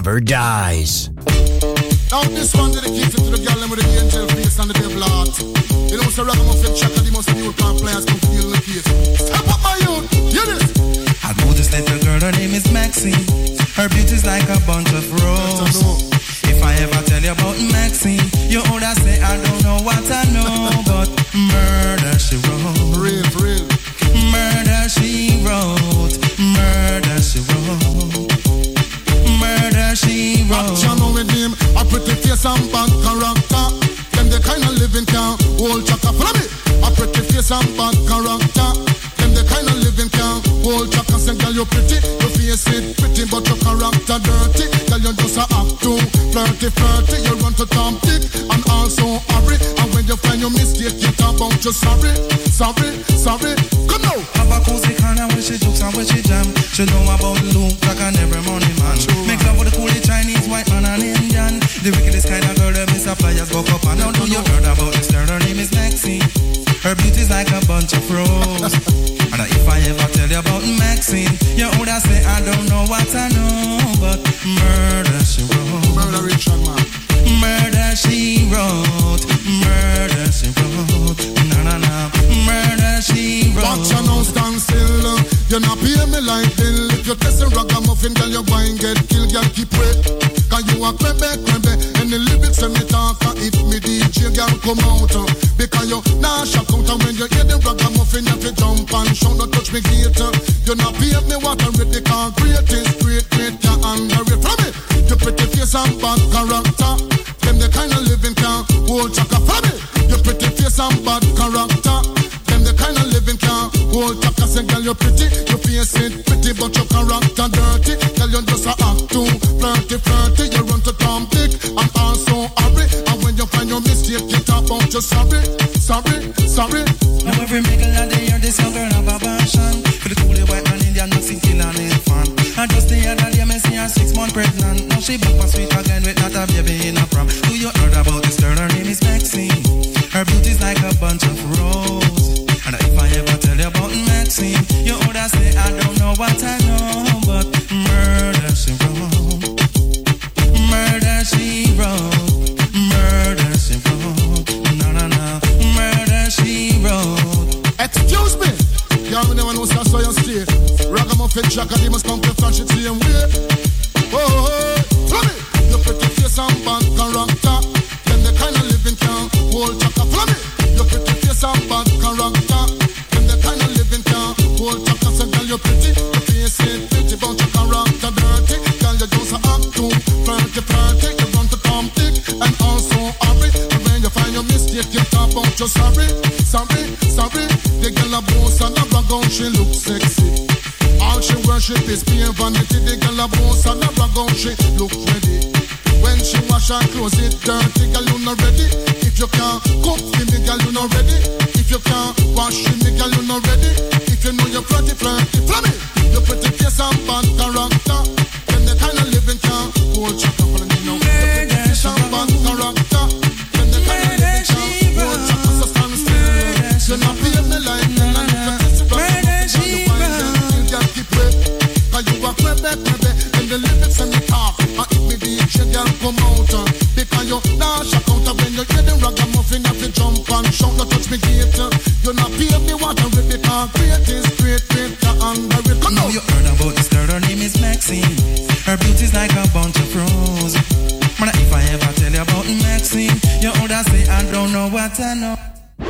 Never dies. Now this one dedicated to the girl with the angel face and the devil heart. You know, so ragamuffin check and the most new car players come feel the case. Step up my youth, hear this. I know this little girl, her name is Maxine. Her beauty's like a bunch of roses. And bad character. Them the kind of living can hold chaka. Say, girl, you pretty, your face it pretty, but your character dirty. Girl, you just a act too flirty, flirty. You run to Tom Dick and also hurry. And when you find your mistake, you talk about you sorry, sorry, sorry. Come now. Have a cozy corner where she jokes and where she jam. She know about Luke like an every morning man. Make love with the coolie Chinese, white man and Indian. The wickedest kind of girl that miss a players up and down. Do you heard like a bunch of roses. and if I ever tell you about Maxine, you would say I don't know what I know, but murder she wrote. Murder Richard, man. Murder she wrote. Murder she wrote. Na na na. Murder she wrote. Watch and now stand still. You're not pay me like bill. If you test a ragamuffin, girl, you going get killed. Girl, keep wait. Cause you a crebe, crebe. And the lyrics when me talk, if me DJ, girl, come out. Uh, touch me gate. uh. You not pay me what I read. The car great is great, great. You under it from me. You pretty face and bad character. Them the kind of living can hold chaka from me. You pretty face and bad character. Them the kind of living can hold chaka. Say, girl, you pretty, you face it pretty, but your character dirty. Girl, you just a act too flirty, flirty. You run to Tom Dick and also hurry. And when you find your mistake, you talk about you sorry, sorry, sorry. Now every middle of the year, this young girl Now she You not pay me what I read, because great is great, great, you under it. Come Know on. you heard about this girl, her name is Maxine. Her beauty's like a bunch of roses. Man, if I ever tell you about Maxine, you would say I don't know what I know.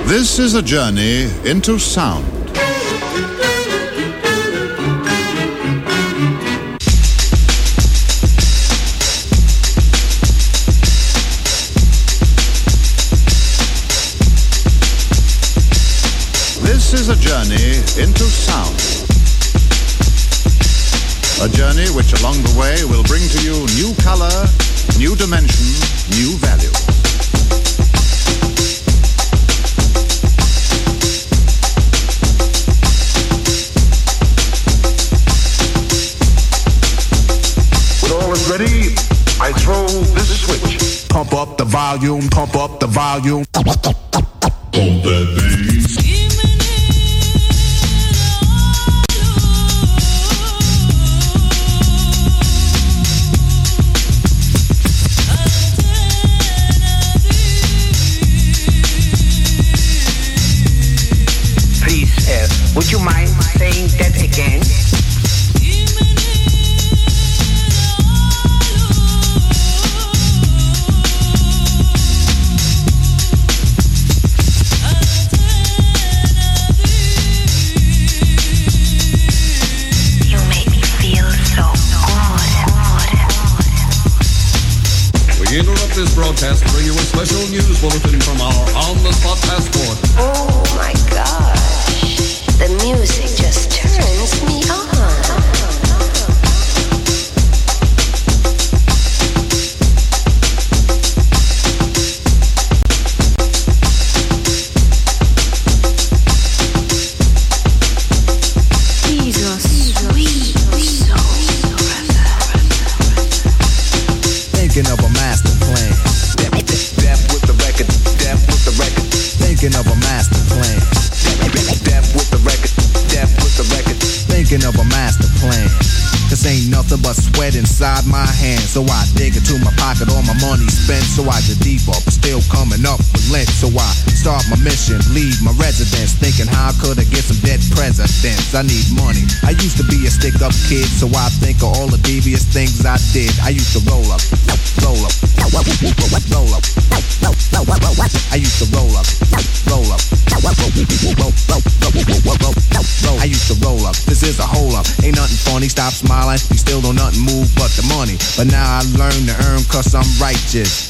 This is a journey into sound. Leave my residence. Thinking how I could I get some dead presidents? I need money. I used to be a stick up kid, so I think of all the devious things I did. I used to roll up, roll up, roll up. I used to roll up, roll up, I used to roll up. This is a hole up. Ain't nothing funny. Stop smiling. You still don't nothing move but the money. But now I learn to earn cause I'm righteous.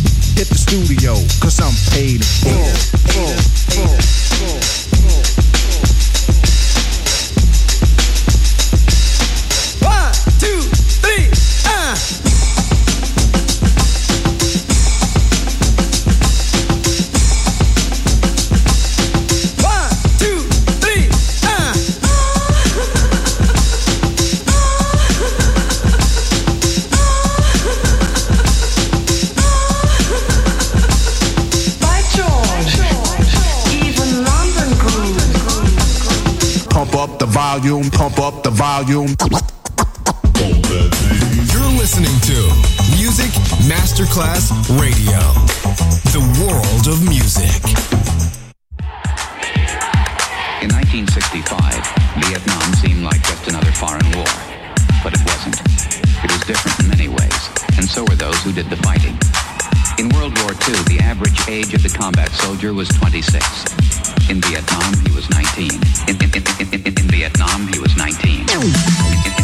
Hit the studio, cause I'm paid in full. Volume, pump up the volume. You're listening to Music Masterclass Radio, the world of music. In 1965, Vietnam seemed like just another foreign war. But it wasn't. It was different in many ways, and so were those who did the fighting. In World War II, the average age of the combat soldier was 26. In Vietnam, he was 19. In, in, in, in, Vietnam, he was 19.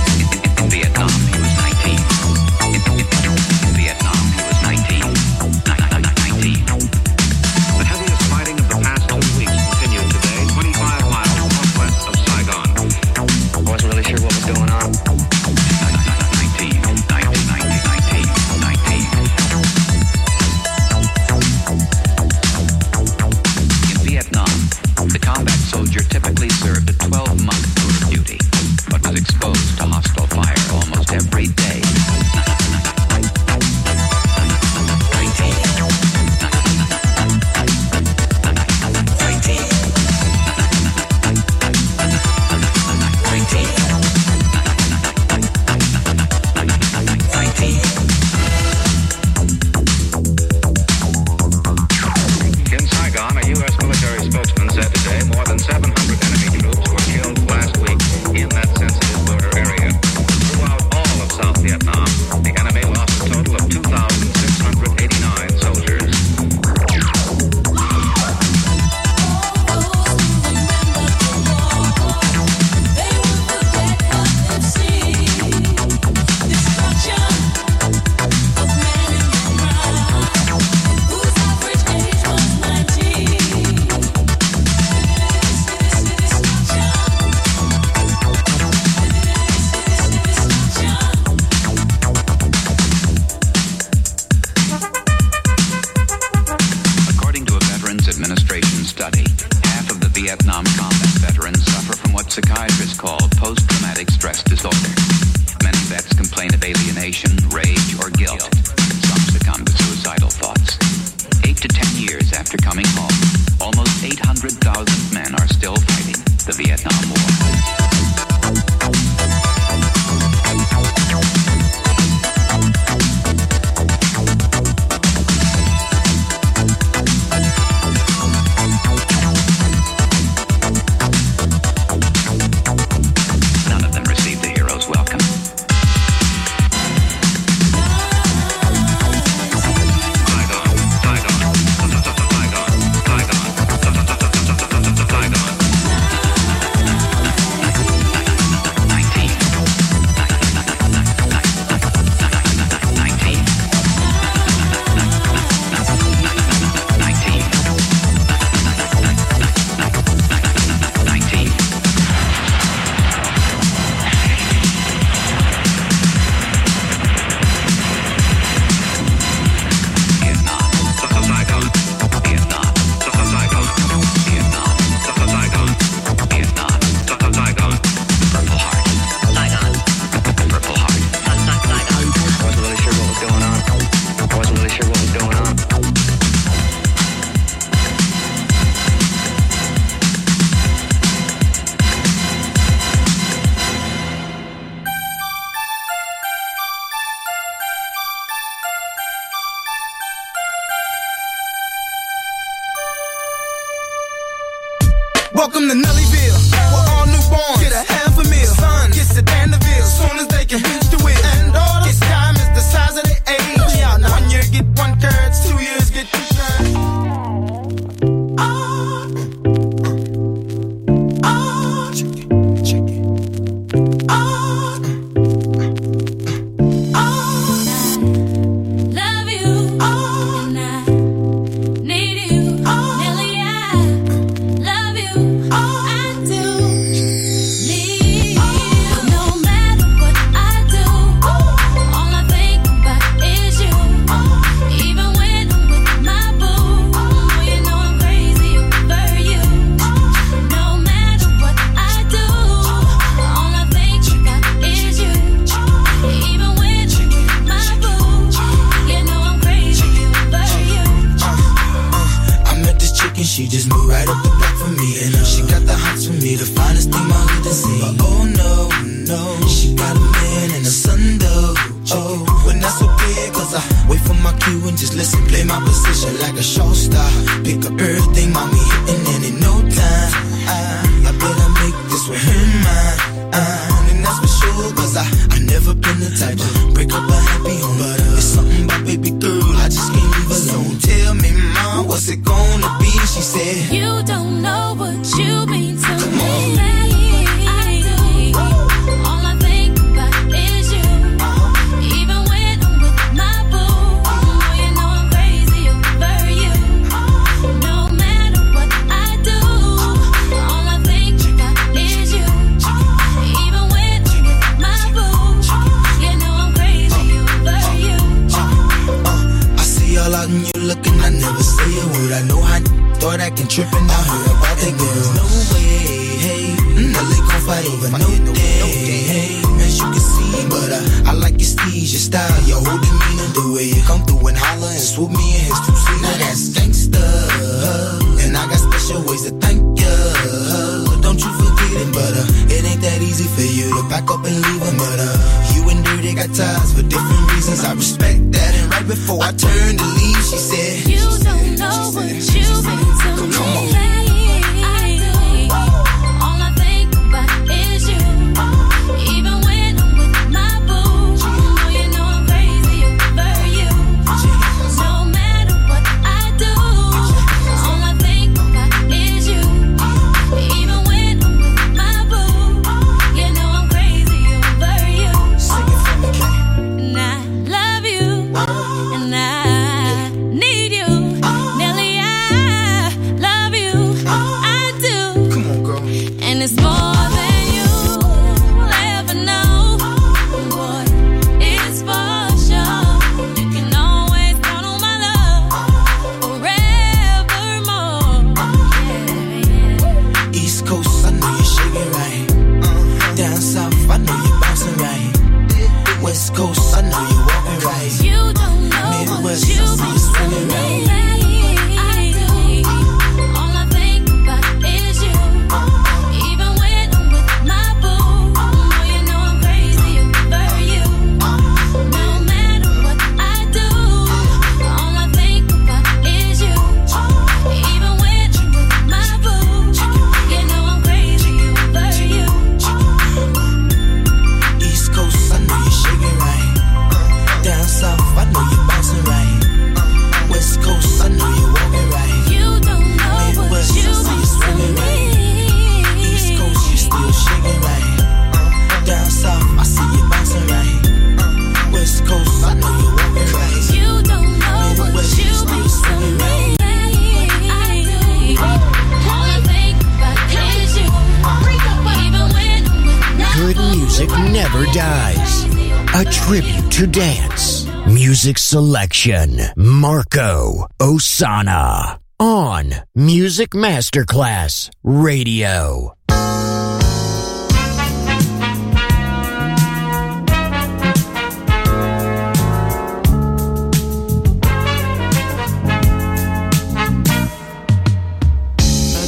music selection Marco Ossanna on Music Masterclass Radio. I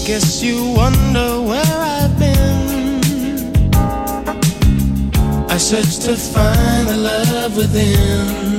guess you wonder where I've been. I searched to find the love within.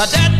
My dad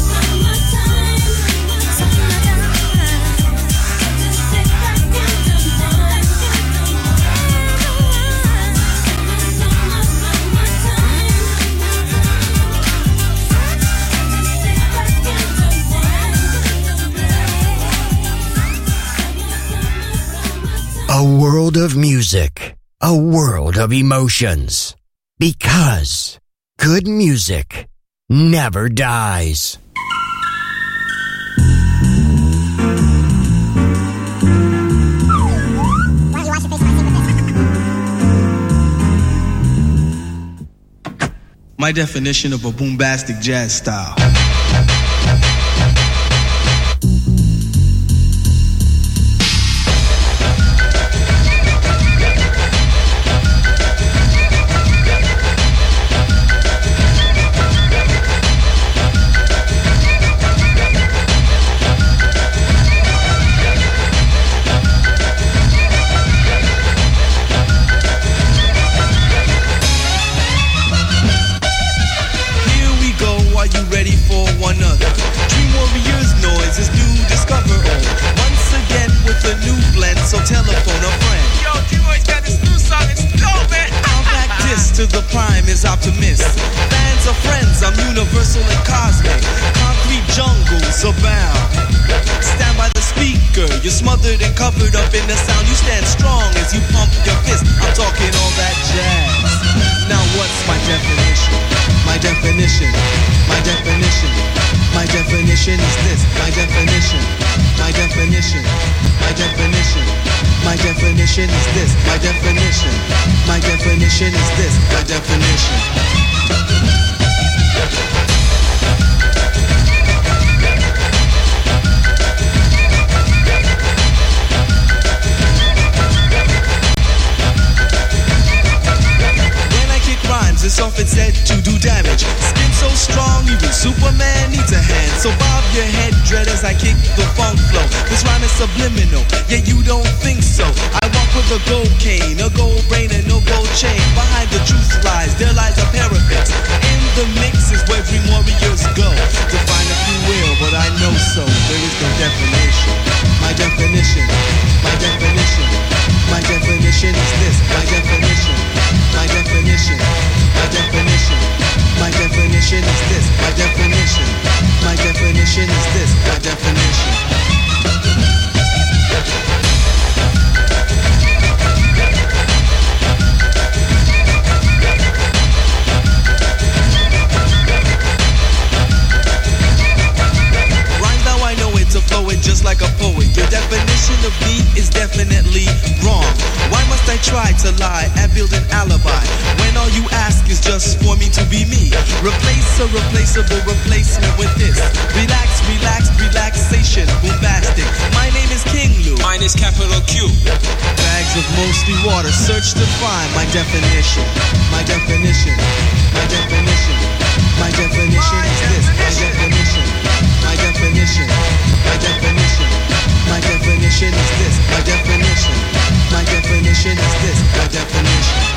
A world of music, a world of emotions. Because good music never dies. My definition of a boombastic jazz style. Universal and cosmic. Concrete jungles abound. Stand by the speaker, you're smothered and covered up in the sound. You stand strong as you pump your fist. I'm talking all that jazz. Now what's my definition? My definition, my definition, my definition is this. My definition, my definition, my definition, my definition is this. My definition, my definition is this. My definition. It's said to do damage. Skin so strong, even Superman needs a hand. So bob your head, dread as I kick the funk flow. This rhyme is subliminal, yeah, you don't think so. I walk with a gold cane, a gold brain, and no gold chain. Behind the truth lies, there lies a parapet. In the mix is where dream warriors go. To find if you will, but I know so. There is no definition. My definition, my definition, my definition is this. My definition, my definition, my definition, my definition is this. My definition, my definition is this. My definition. Just like a poet. Your definition of me is definitely wrong. Try to lie and build an alibi when all you ask is just for me to be me? Replace a replaceable replacement with this. Relax, relax, relaxation, bombastic. My name is King Lou. Mine is capital Q. Bags of mostly water, search to find my definition. My definition. My definition. My definition is this. My definition. My definition. My definition. My definition is this. My definition. My definition is this. My definition.